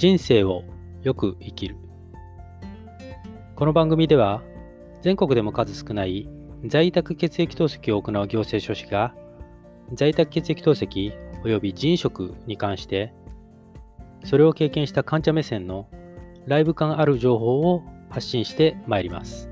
人生をよく生きるこの番組では全国でも数少ない在宅血液透析を行う行政書士が在宅血液透析及び人食に関してそれを経験した患者目線のライブ感ある情報を発信してまいります。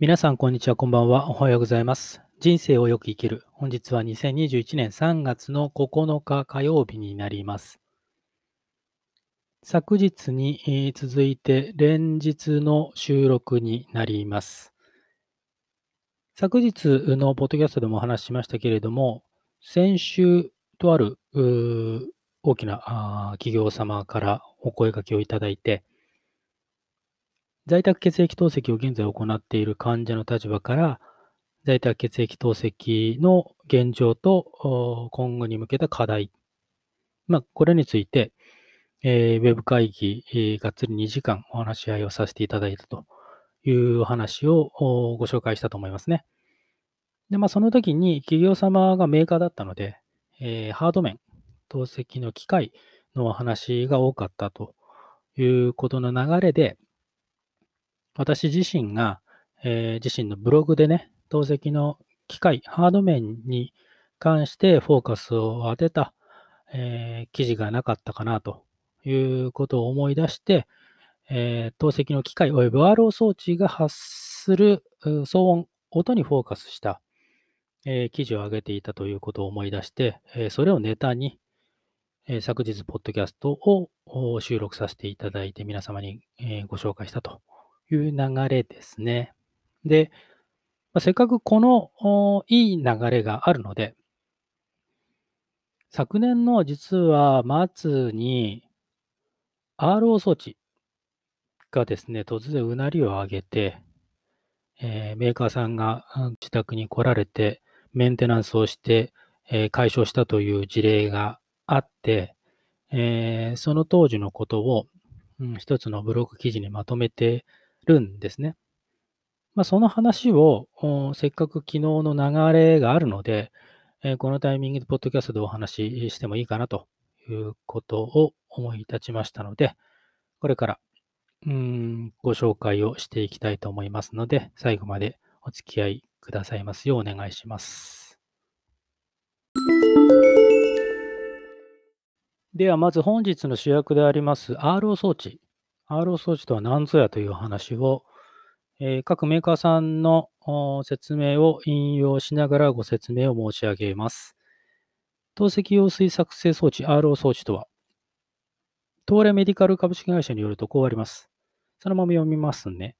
皆さん、こんにちは、こんばんは。おはようございます。人生をよく生きる。本日は2021年3月の9日火曜日になります。昨日に続いて連日の収録になります。昨日のポッドキャストでもお話ししましたけれども、先週とある大きな企業様からお声掛けをいただいて、在宅血液透析を現在行っている患者の立場から、在宅血液透析の現状と今後に向けた課題、まあ、これについて、えー、ウェブ会議、えー、がっつり2時間お話し合いをさせていただいたというお話をご紹介したと思いますね。で、まあ、その時に企業様がメーカーだったので、えー、ハード面、透析の機械のお話が多かったということの流れで、私自身が、えー、自身のブログでね、透析の機械、ハード面に関してフォーカスを当てた、えー、記事がなかったかなということを思い出して、えー、透析の機械及び RO 装置が発する騒音、音にフォーカスした、えー、記事を上げていたということを思い出して、えー、それをネタに、え昨日、ポッドキャストを収録させていただいて皆様に、えご紹介したと。いう流れですね。で、まあ、せっかくこのいい流れがあるので、昨年の実は末に RO 装置がですね、突然うなりを上げて、えー、メーカーさんが自宅に来られて、メンテナンスをして、えー、解消したという事例があって、えー、その当時のことを、うん、一つのブログ記事にまとめてるんですね。まあ、その話を、せっかく昨日の流れがあるので、えー、このタイミングでポッドキャストでお話ししてもいいかなということを思い立ちましたので、これからうんご紹介をしていきたいと思いますので、最後までお付き合いくださいますようお願いします。では、まず本日の主役であります RO 装置。RO 装置とは何ぞやという話を、えー、各メーカーさんの説明を引用しながらご説明を申し上げます。透析用水作成装置 RO 装置とは、東レメディカル株式会社によるとこうあります。そのまま読みますね。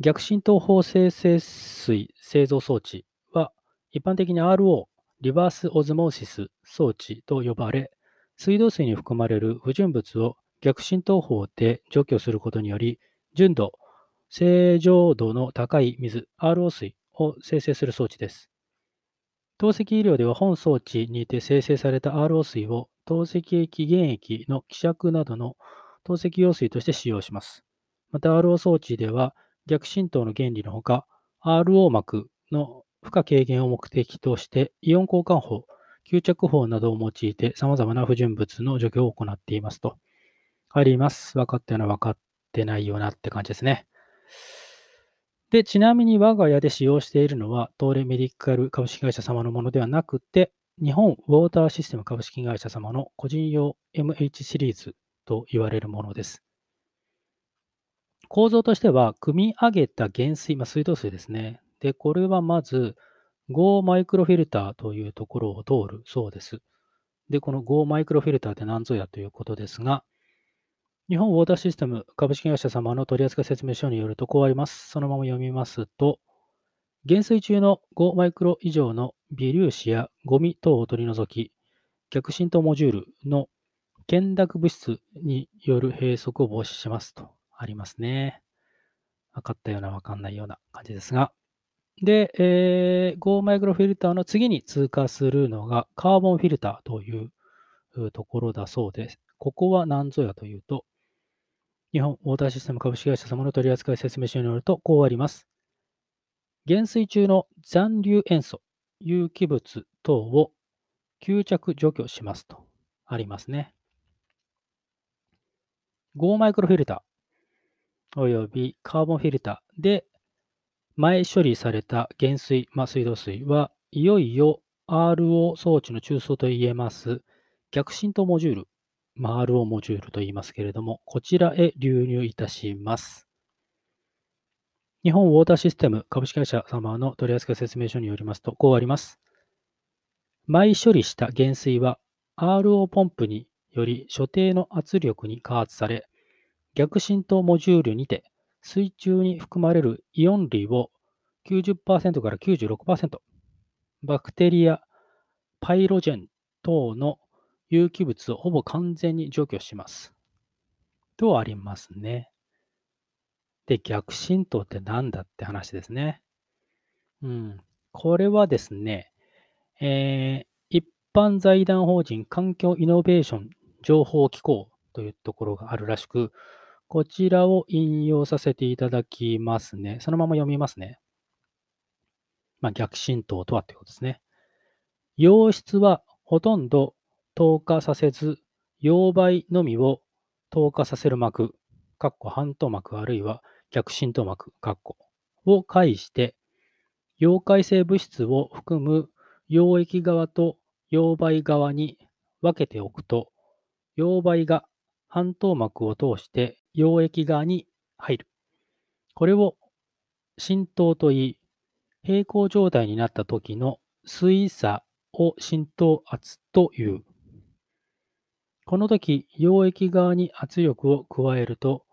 逆浸透法生成水製造装置は、一般的に RO、リバースオズモーシス装置と呼ばれ、水道水に含まれる不純物を逆浸透法で除去することにより、純度、正常度の高い水、RO 水を生成する装置です。透析医療では本装置にて生成された RO 水を透析液原液の希釈などの透析用水として使用します。また RO 装置では逆浸透の原理のほか RO 膜の負荷軽減を目的としてイオン交換法、吸着法などを用いて様々な不純物の除去を行っていますと。あります。分かったような分かってないようなって感じですね。で、ちなみに我が家で使用しているのは、東レメディカル株式会社様のものではなくて、日本ウォーターシステム株式会社様の個人用 MH シリーズと言われるものです。構造としては、組み上げた原水、まあ、水道水ですね。で、これはまず、5マイクロフィルターというところを通るそうです。で、この5マイクロフィルターって何ぞやということですが、日本ウォーターシステム株式会社様の取扱説明書によるとこうあります。そのまま読みますと、減水中の5マイクロ以上の微粒子やゴミ等を取り除き、逆浸透モジュールの懸濁物質による閉塞を防止しますとありますね。分かったような分かんないような感じですが。で、えー、5マイクロフィルターの次に通過するのがカーボンフィルターというところだそうです。ここは何ぞやというと、日本ウォーターシステム株式会社様の取扱説明書によると、こうあります。減水中の残留塩素、有機物等を吸着除去しますとありますね。5マイクロフィルターおよびカーボンフィルターで前処理された減水、まあ、水道水はいよいよ RO 装置の中枢といえます逆浸透モジュール、まあ、RO モジュールと言いますけれども、こちらへ流入いたします。日本ウォーターシステム株式会社様の取扱説明書によりますと、こうあります。前処理した減水は RO ポンプにより所定の圧力に加圧され、逆浸透モジュールにて水中に含まれるイオン類を90%から96%、バクテリア、パイロジェン等の有機物をほぼ完全に除去します。とありますね。で、逆浸透って何だって話ですね。うん。これはですね、えー、一般財団法人環境イノベーション情報機構というところがあるらしく、こちらを引用させていただきますね。そのまま読みますね。まあ、逆浸透とはということですね。溶質はほとんど透過させず、溶媒のみを透過させる膜、かっこ半透膜あるいは逆浸透膜、かっこを介して、溶解性物質を含む溶液側と溶媒側に分けておくと、溶媒が半透膜を通して溶液側に入る。これを浸透といい、平行状態になった時の水差を浸透圧という。この時、溶液側に圧力を加えると、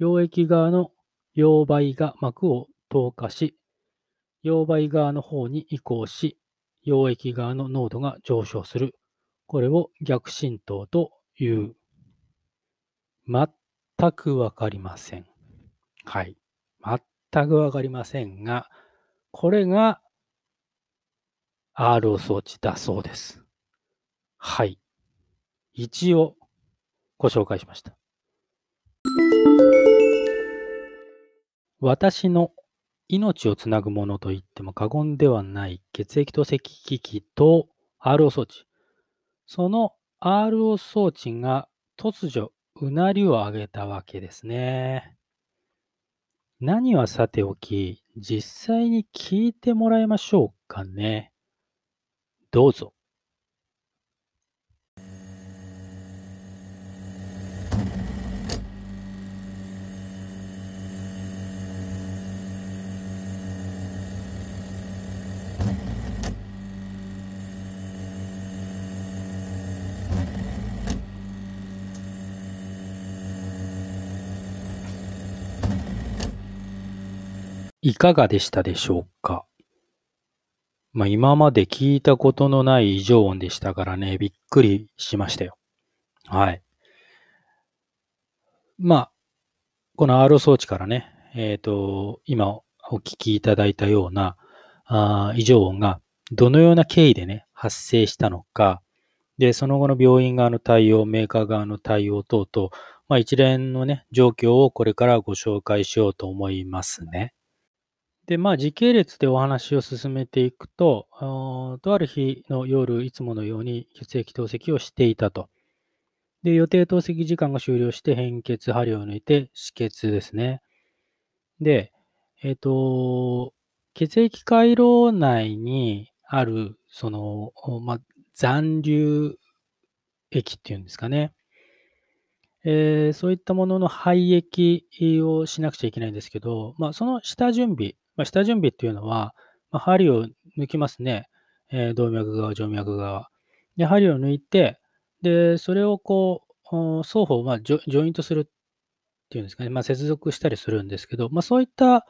溶液側の溶媒が膜を透過し、溶媒側の方に移行し、溶液側の濃度が上昇する。これを逆浸透という。全くわかりません。はい。全くわかりませんが、これが RO 装置だそうです。はい。一応ご紹介しました。私の命をつなぐものと言っても過言ではない血液透析機器と RO 装置。その RO 装置が突如うなりを上げたわけですね。何はさておき、実際に聞いてもらいましょうかね。どうぞ。いかがでしたでしょうか？まあ、今まで聞いたことのない異常音でしたからね、びっくりしましたよ。はい。まあ、この RO 装置からね、えっ、ー、と、今お聞きいただいたようなあ異常音がどのような経緯でね、発生したのか、で、その後の病院側の対応、メーカー側の対応等々、まあ、一連のね、状況をこれからご紹介しようと思いますね。で、まあ、時系列でお話を進めていくと、とある日の夜、いつものように血液透析をしていたと。で、予定透析時間が終了して変血、針を抜いて止血ですね。で、えっ、ー、と、血液回路内にある、その、まあ、残留液っていうんですかね。えー、そういったものの廃液をしなくちゃいけないんですけど、まあ、その下準備、まあ、下準備っていうのは、まあ、針を抜きますね。えー、動脈側、静脈側。で、針を抜いて、で、それをこう、双方、まあジョ、ジョイントするっていうんですかね、まあ、接続したりするんですけど、まあ、そういった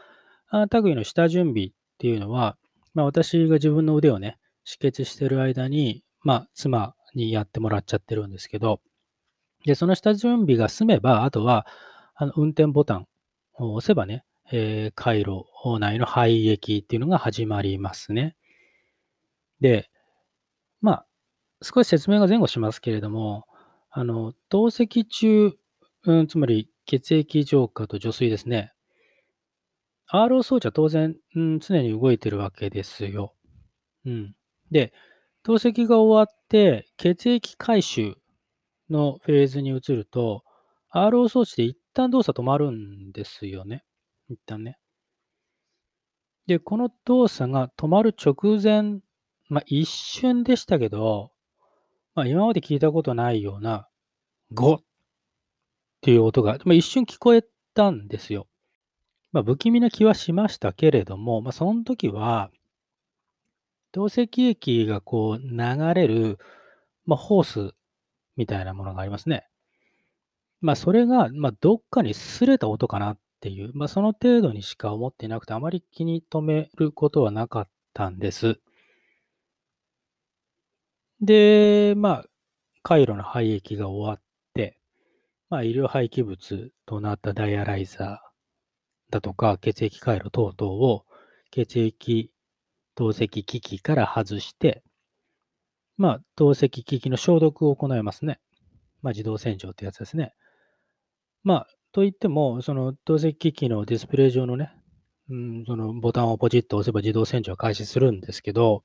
類の下準備っていうのは、まあ、私が自分の腕をね、止血してる間に、まあ、妻にやってもらっちゃってるんですけど、で、その下準備が済めば、あとは、あの運転ボタンを押せばね、えー、回路内の廃液っていうのが始まりますね。で、まあ、少し説明が前後しますけれども、あの、透析中、うん、つまり血液浄化と除水ですね。RO 装置は当然、うん、常に動いてるわけですよ。うん。で、透析が終わって血液回収のフェーズに移ると、RO 装置で一旦動作止まるんですよね。一旦ね。で、この動作が止まる直前、まあ一瞬でしたけど、まあ今まで聞いたことないような、ゴッっていう音が、まあ、一瞬聞こえたんですよ。まあ不気味な気はしましたけれども、まあその時は、透析液がこう流れる、まあ、ホースみたいなものがありますね。まあ、それが、まあ、どっかに擦れた音かなっていう、まあ、その程度にしか思っていなくて、あまり気に留めることはなかったんです。で、まあ、回路の廃液が終わって、まあ、医療廃棄物となったダイアライザーだとか、血液回路等々を血液透析機器から外して、まあ、透析機器の消毒を行いますね。まあ、自動洗浄ってやつですね。まあ、といっても、その透析機器のディスプレイ上のね、うん、そのボタンをポチッと押せば自動洗浄開始するんですけど、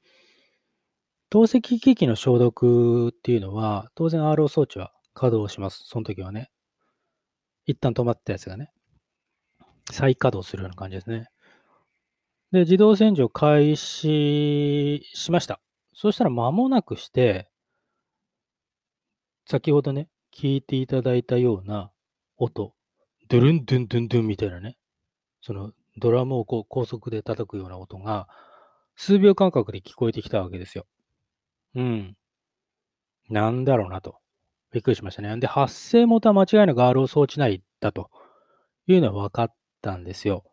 透析機器の消毒っていうのは、当然 RO 装置は稼働します。その時はね。一旦止まったやつがね。再稼働するような感じですね。で、自動洗浄開始しました。そしたら間もなくして、先ほどね、聞いていただいたような音、ドゥルンドゥンドゥンドゥンみたいなね、そのドラムをこう高速で叩くような音が、数秒間隔で聞こえてきたわけですよ。うん。なんだろうなと。びっくりしましたね。で、発生元は間違いなく RO 装置内だというのは分かったんですよ。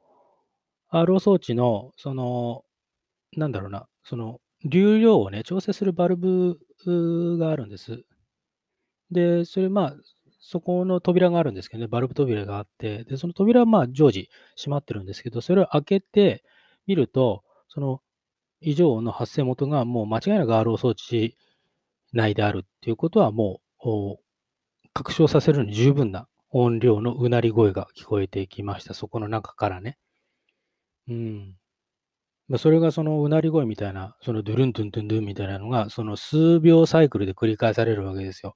RO 装置の、その、なんだろうな、その、流量をね、調整するバルブがあるんです。で、それ、まあ、そこの扉があるんですけどね、バルブ扉があって、で、その扉はまあ常時閉まってるんですけど、それを開けてみると、その異常音の発生元がもう間違いなく RO 装置内であるっていうことはもう確証させるのに十分な音量のうなり声が聞こえてきました。そこの中からね。うん。ま、それがそのうなり声みたいな、そのドゥルンドゥンドゥンドゥンみたいなのが、その数秒サイクルで繰り返されるわけですよ。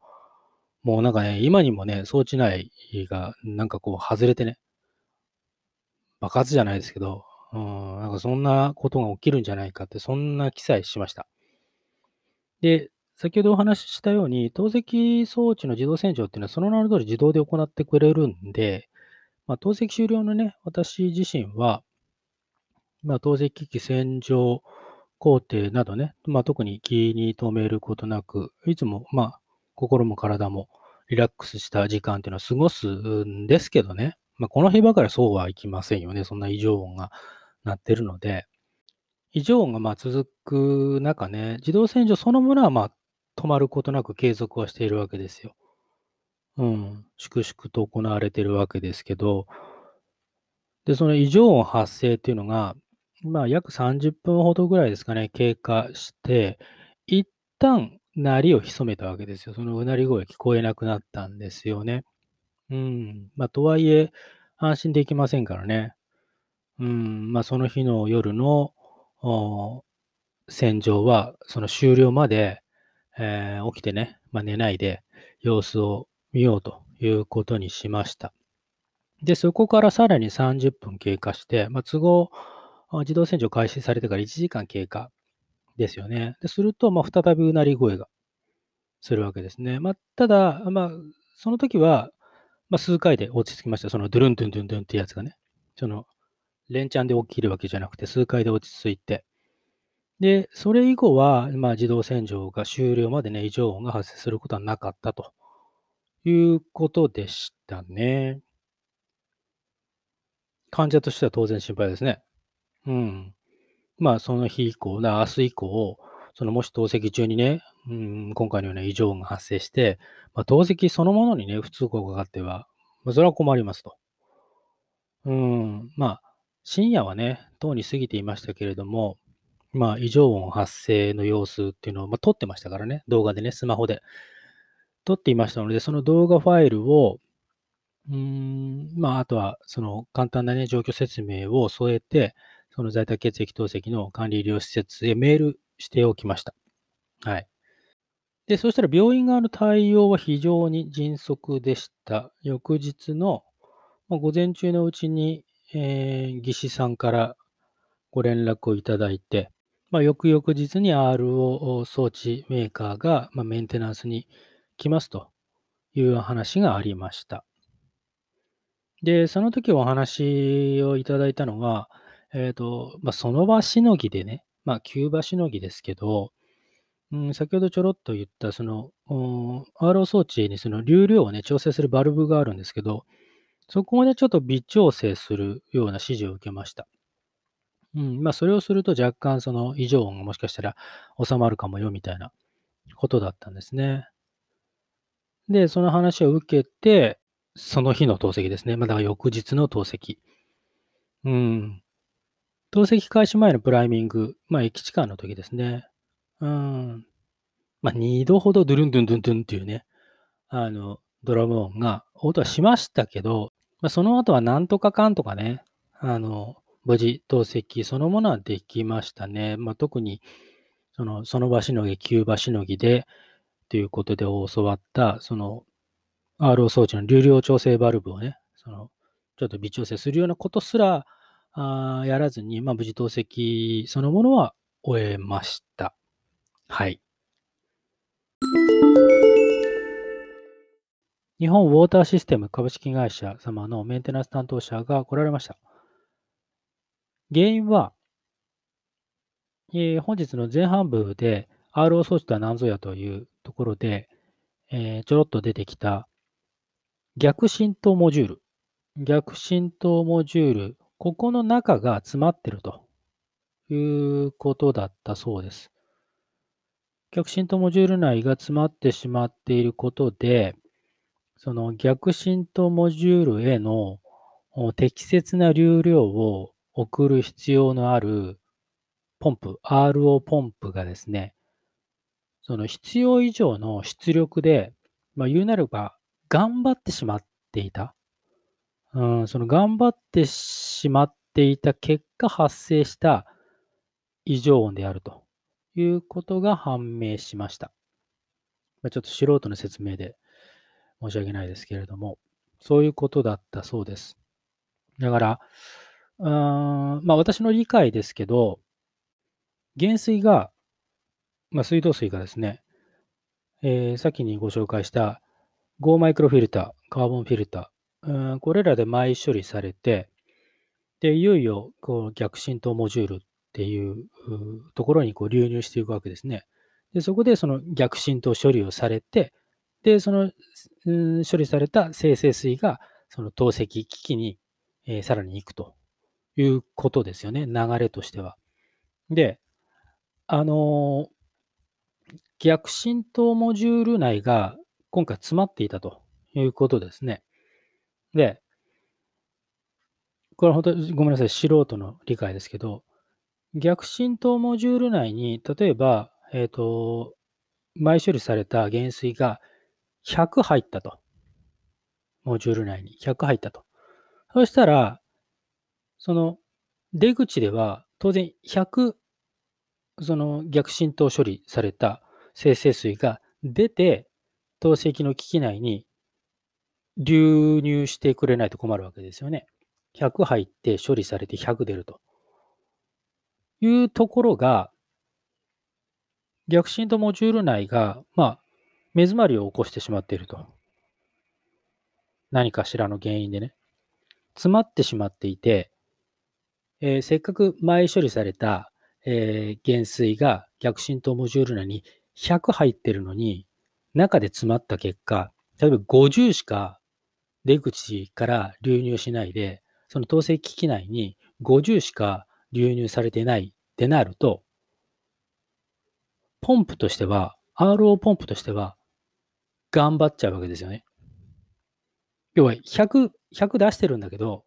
もうなんかね、今にもね、装置内がなんかこう外れてね、爆発じゃないですけど、うん、なんかそんなことが起きるんじゃないかって、そんな記載しました。で、先ほどお話ししたように、透析装置の自動洗浄っていうのはその名の通り自動で行ってくれるんで、まあ、透析終了のね、私自身は、まあ、透析機器洗浄工程などね、まあ、特に気に留めることなく、いつも、まあ、心も体もリラックスした時間っていうのを過ごすんですけどね、まあ、この日ばかりそうはいきませんよね。そんな異常音が鳴ってるので、異常音がまあ続く中ね、自動洗浄そのものはまあ止まることなく継続はしているわけですよ。うん、粛々と行われているわけですけど、で、その異常音発生っていうのが、まあ、約30分ほどぐらいですかね、経過して、一旦、鳴りを潜めたわけですよ。そのうなり声聞こえなくなったんですよね。うん。まあ、とはいえ、安心できませんからね。うん。まあ、その日の夜の、戦場は、その終了まで、えー、起きてね、まあ、寝ないで様子を見ようということにしました。で、そこからさらに30分経過して、まあ、都合、自動洗浄開始されてから1時間経過ですよね。ですると、まあ、再びうなり声がするわけですね。まあ、ただ、まあ、その時は、まあ、数回で落ち着きました。そのドゥルンドゥンドゥンドゥンってやつがね。その、連チャンで起きるわけじゃなくて、数回で落ち着いて。で、それ以後は、まあ、自動洗浄が終了までね、異常音が発生することはなかったということでしたね。患者としては当然心配ですね。うん。まあ、その日以降、明日以降、そのもし透析中にね、うん、今回のような異常が発生して、まあ、透析そのものにね、不通告があっては、まあ、それは困りますと。うん、まあ、深夜はね、とうに過ぎていましたけれども、まあ、異常音発生の様子っていうのを、まあ、撮ってましたからね、動画でね、スマホで。撮っていましたので、その動画ファイルを、うん、まあ、あとは、その簡単なね、状況説明を添えて、その在宅血液透析の管理医療施設へメールしておきました。はい。で、そしたら病院側の対応は非常に迅速でした。翌日の、ま、午前中のうちに、えー、技師さんからご連絡をいただいて、まあ、翌々日に RO 装置メーカーが、まあ、メンテナンスに来ますという話がありました。で、その時お話をいただいたのが、えっ、ー、と、まあ、その場しのぎでね、まあ、急場しのぎですけど、うん、先ほどちょろっと言った、その、RO 装置にその流量をね、調整するバルブがあるんですけど、そこをね、ちょっと微調整するような指示を受けました。うん、まあ、それをすると若干その異常音がもしかしたら収まるかもよみたいなことだったんですね。で、その話を受けて、その日の透析ですね。まあ、だから翌日の透析。うん。透析開始前のプライミング、まあ、駅地間の時ですね。うん。まあ、2度ほどドゥルンドゥンドゥンドゥンっていうね、あの、ドラム音が、音はしましたけど、まあ、その後はなんとかかんとかね、あの、無事透析そのものはできましたね。まあ、特に、その、その場しのぎ、急場しのぎで、ということで教わった、その、RO 装置の流量調整バルブをね、その、ちょっと微調整するようなことすら、あやらずに、まあ、無事透析そのものは終えました。はい。日本ウォーターシステム株式会社様のメンテナンス担当者が来られました。原因は、えー、本日の前半部で RO 装置とは何ぞやというところで、えー、ちょろっと出てきた逆浸透モジュール。逆浸透モジュール。ここの中が詰まってるということだったそうです。逆浸透モジュール内が詰まってしまっていることで、その逆浸透モジュールへの適切な流量を送る必要のあるポンプ、RO ポンプがですね、その必要以上の出力で、まあ、言うなれば頑張ってしまっていた。うん、その頑張ってしまっていた結果発生した異常音であるということが判明しました。ま、ちょっと素人の説明で申し訳ないですけれども、そういうことだったそうです。だから、うーんまあ私の理解ですけど、原水が、まあ、水道水がですね、えー、先にご紹介した5マイクロフィルター、カーボンフィルターー、うんこれらで前処理されて、で、いよいよこう逆浸透モジュールっていうところにこう流入していくわけですね。で、そこでその逆浸透処理をされて、で、その、うん、処理された生成水がその透析機器に、え、さらに行くということですよね、流れとしては。で、あの、逆浸透モジュール内が今回詰まっていたということですね。で、これは本当にごめんなさい、素人の理解ですけど、逆浸透モジュール内に、例えば、えっ、ー、と、前処理された減水が100入ったと。モジュール内に100入ったと。そしたら、その出口では当然100、その逆浸透処理された生成水が出て、透析の機器内に流入してくれないと困るわけですよね。100入って処理されて100出るというところが、逆浸透モジュール内が、まあ、目詰まりを起こしてしまっていると。何かしらの原因でね。詰まってしまっていて、えー、せっかく前処理された、えー、減水が逆浸透モジュール内に100入ってるのに、中で詰まった結果、例えば50しか出口から流入しないで、その透析機器内に50しか流入されてないってなると、ポンプとしては、RO ポンプとしては、頑張っちゃうわけですよね。要は100、100出してるんだけど、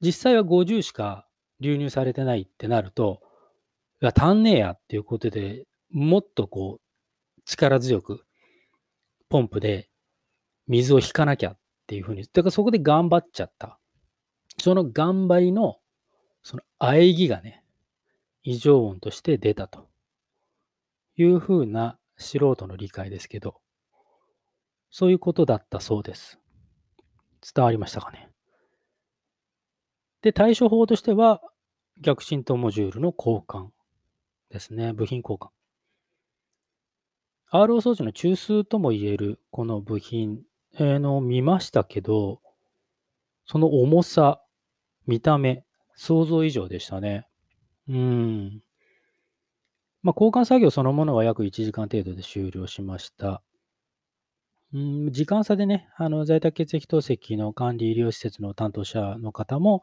実際は50しか流入されてないってなると、や、足んねえやっていうことで、もっとこう、力強く、ポンプで水を引かなきゃっていうふうに、だからそこで頑張っちゃった。その頑張りの、その喘ぎがね、異常音として出たというふうな素人の理解ですけど、そういうことだったそうです。伝わりましたかね？で、対処法としては、逆浸透モジュールの交換ですね。部品交換。RO 装置の中枢ともいえるこの部品、えー、の見ましたけど、その重さ、見た目、想像以上でしたね。うん。まあ、交換作業そのものは約1時間程度で終了しました。うん、時間差でね、あの在宅血液透析の管理医療施設の担当者の方も、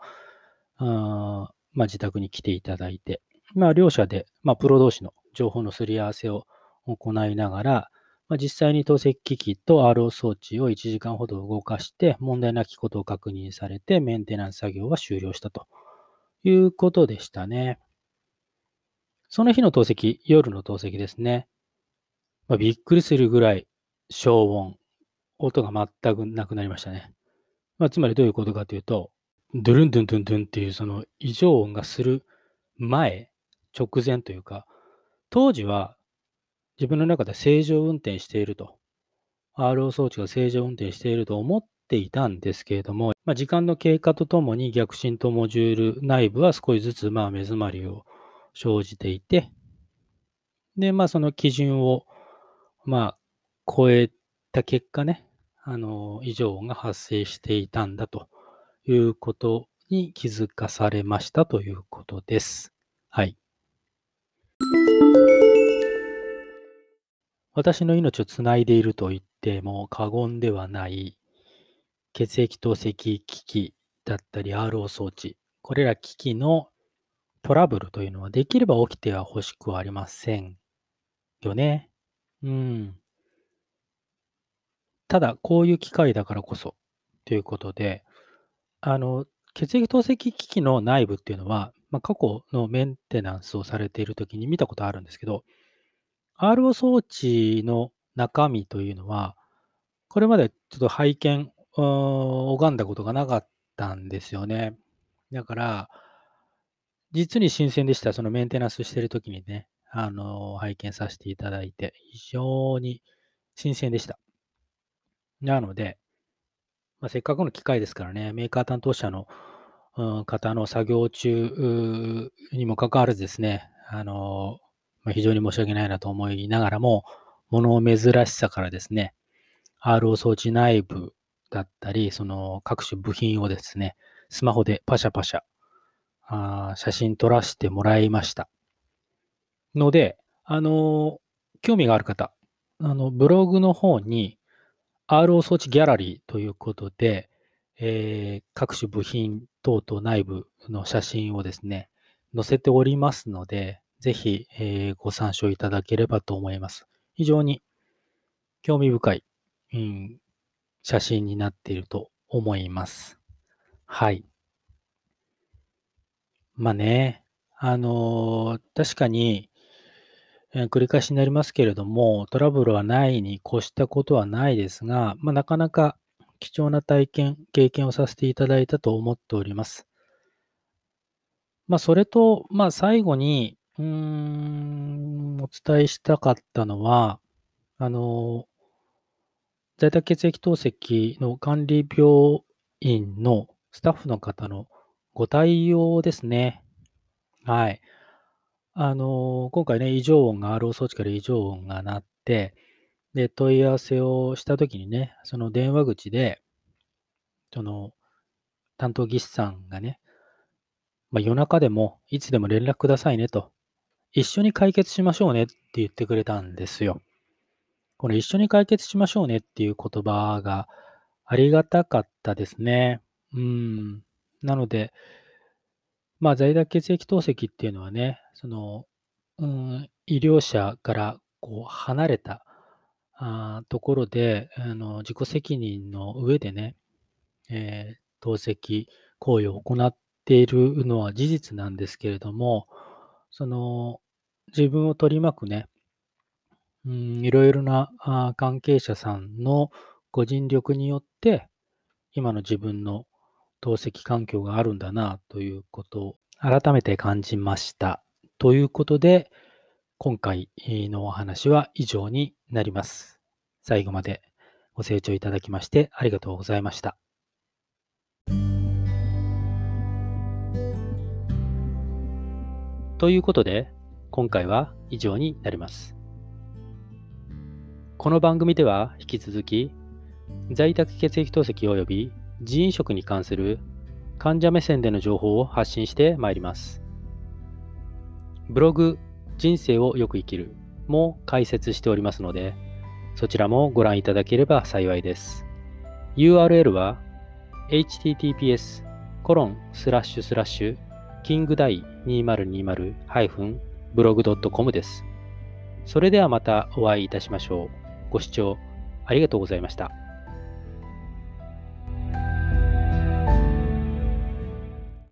あまあ、自宅に来ていただいて、まあ、両者で、まあ、プロ同士の情報のすり合わせを行いながら、まあ、実際に透析機器と RO 装置を1時間ほど動かして、問題なきことを確認されて、メンテナンス作業は終了したということでしたね。その日の透析、夜の透析ですね。まあ、びっくりするぐらい消音、音が全くなくなりましたね。まあ、つまりどういうことかというと、ドゥルンドゥンドゥンドゥンっていうその異常音がする前、直前というか、当時は自分の中で正常運転していると、RO 装置が正常運転していると思っていたんですけれども、まあ、時間の経過とともに逆浸透モジュール内部は少しずつまあ目詰まりを生じていて、で、まあその基準をまあ超えた結果ね、あの、異常が発生していたんだということに気づかされましたということです。はい。私の命をつないでいると言っても過言ではない血液透析機器だったり RO 装置、これら機器のトラブルというのはできれば起きては欲しくはありませんよね。うん。ただ、こういう機会だからこそということで、あの、血液透析機器の内部っていうのは、まあ、過去のメンテナンスをされているときに見たことあるんですけど、RO 装置の中身というのは、これまでちょっと拝見、拝んだことがなかったんですよね。だから、実に新鮮でした。そのメンテナンスしてるときにね、あの、拝見させていただいて、非常に新鮮でした。なので、まあ、せっかくの機会ですからね、メーカー担当者の、方の作業中にもかかわらずですね、あの、まあ、非常に申し訳ないなと思いながらも、もの珍しさからですね、RO 装置内部だったり、その各種部品をですね、スマホでパシャパシャ、あ写真撮らせてもらいました。ので、あの、興味がある方、あの、ブログの方に RO 装置ギャラリーということで、えー、各種部品等々内部の写真をですね、載せておりますので、ぜひ、えー、ご参照いただければと思います。非常に興味深い、うん、写真になっていると思います。はい。まあね、あのー、確かに、えー、繰り返しになりますけれども、トラブルはないに越したことはないですが、まあ、なかなか貴重な体験、経験をさせていただいたと思っております。まあ、それと、まあ、最後に、うーん、お伝えしたかったのは、あの、在宅血液透析の管理病院のスタッフの方のご対応ですね。はい。あの、今回ね、異常音が RO 装置から異常音が鳴って、で、問い合わせをしたときにね、その電話口で、その、担当技師さんがね、まあ、夜中でもいつでも連絡くださいねと。一緒に解決しましょうねって言ってくれたんですよ。この一緒に解決しましょうねっていう言葉がありがたかったですね。うん。なので、まあ、在宅血液透析っていうのはね、その、うん、医療者からこう離れたあところであの自己責任の上でね、えー、透析行為を行っているのは事実なんですけれども、その自分を取り巻くね、うん、いろいろなあ関係者さんのご尽力によって、今の自分の透析環境があるんだなということを改めて感じました。ということで、今回のお話は以上になります。最後までご清聴いただきましてありがとうございました。ということで、今回は以上になります。この番組では引き続き、在宅血液透析及び人員食に関する患者目線での情報を発信してまいります。ブログ、人生をよく生きるも解説しておりますので、そちらもご覧いただければ幸いです。URL は https コロンスラッシュスラッシュキングダイ 2020-blog.com です。それではまたお会いいたしましょう。ご視聴ありがとうございました。